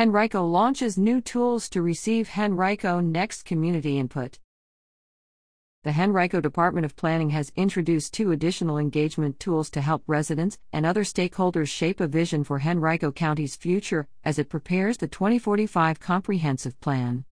Henrico launches new tools to receive Henrico Next community input. The Henrico Department of Planning has introduced two additional engagement tools to help residents and other stakeholders shape a vision for Henrico County's future as it prepares the 2045 Comprehensive Plan.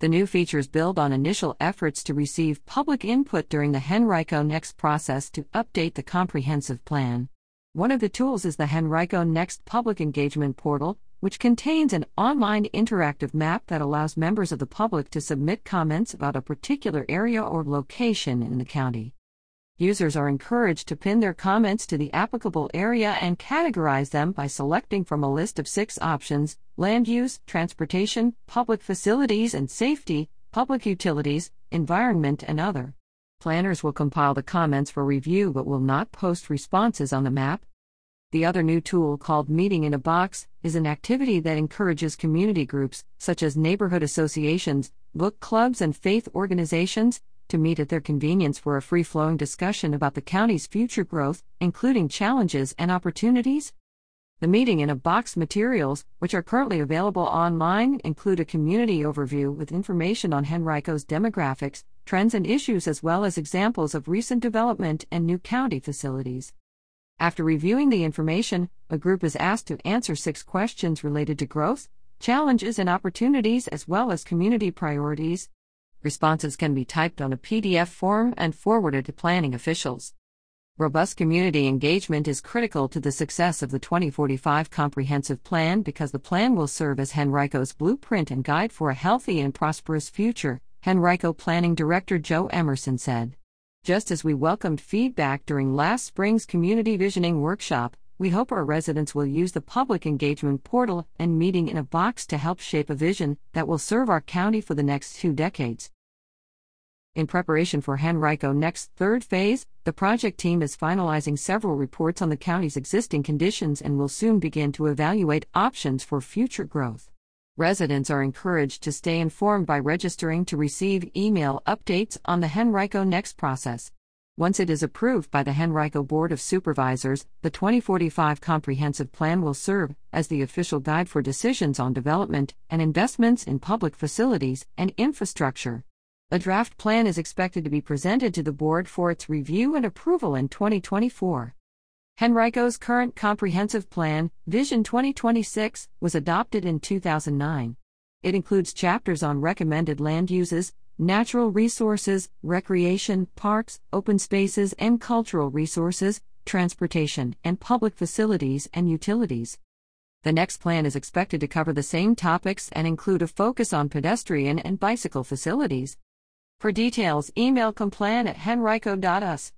The new features build on initial efforts to receive public input during the Henrico Next process to update the comprehensive plan. One of the tools is the Henrico Next Public Engagement Portal, which contains an online interactive map that allows members of the public to submit comments about a particular area or location in the county. Users are encouraged to pin their comments to the applicable area and categorize them by selecting from a list of six options land use, transportation, public facilities and safety, public utilities, environment, and other. Planners will compile the comments for review but will not post responses on the map, the other new tool, called Meeting in a Box, is an activity that encourages community groups, such as neighborhood associations, book clubs, and faith organizations, to meet at their convenience for a free flowing discussion about the county's future growth, including challenges and opportunities. The Meeting in a Box materials, which are currently available online, include a community overview with information on Henrico's demographics, trends, and issues, as well as examples of recent development and new county facilities. After reviewing the information, a group is asked to answer six questions related to growth, challenges, and opportunities, as well as community priorities. Responses can be typed on a PDF form and forwarded to planning officials. Robust community engagement is critical to the success of the 2045 Comprehensive Plan because the plan will serve as Henrico's blueprint and guide for a healthy and prosperous future, Henrico Planning Director Joe Emerson said. Just as we welcomed feedback during last spring's Community Visioning Workshop, we hope our residents will use the public engagement portal and meeting in a box to help shape a vision that will serve our county for the next two decades. In preparation for Henrico Next third phase, the project team is finalizing several reports on the county's existing conditions and will soon begin to evaluate options for future growth. Residents are encouraged to stay informed by registering to receive email updates on the Henrico Next process. Once it is approved by the Henrico Board of Supervisors, the 2045 Comprehensive Plan will serve as the official guide for decisions on development and investments in public facilities and infrastructure. A draft plan is expected to be presented to the board for its review and approval in 2024. Henrico's current comprehensive plan, Vision 2026, was adopted in 2009. It includes chapters on recommended land uses, natural resources, recreation, parks, open spaces, and cultural resources, transportation, and public facilities and utilities. The next plan is expected to cover the same topics and include a focus on pedestrian and bicycle facilities. For details, email complan at henrico.us.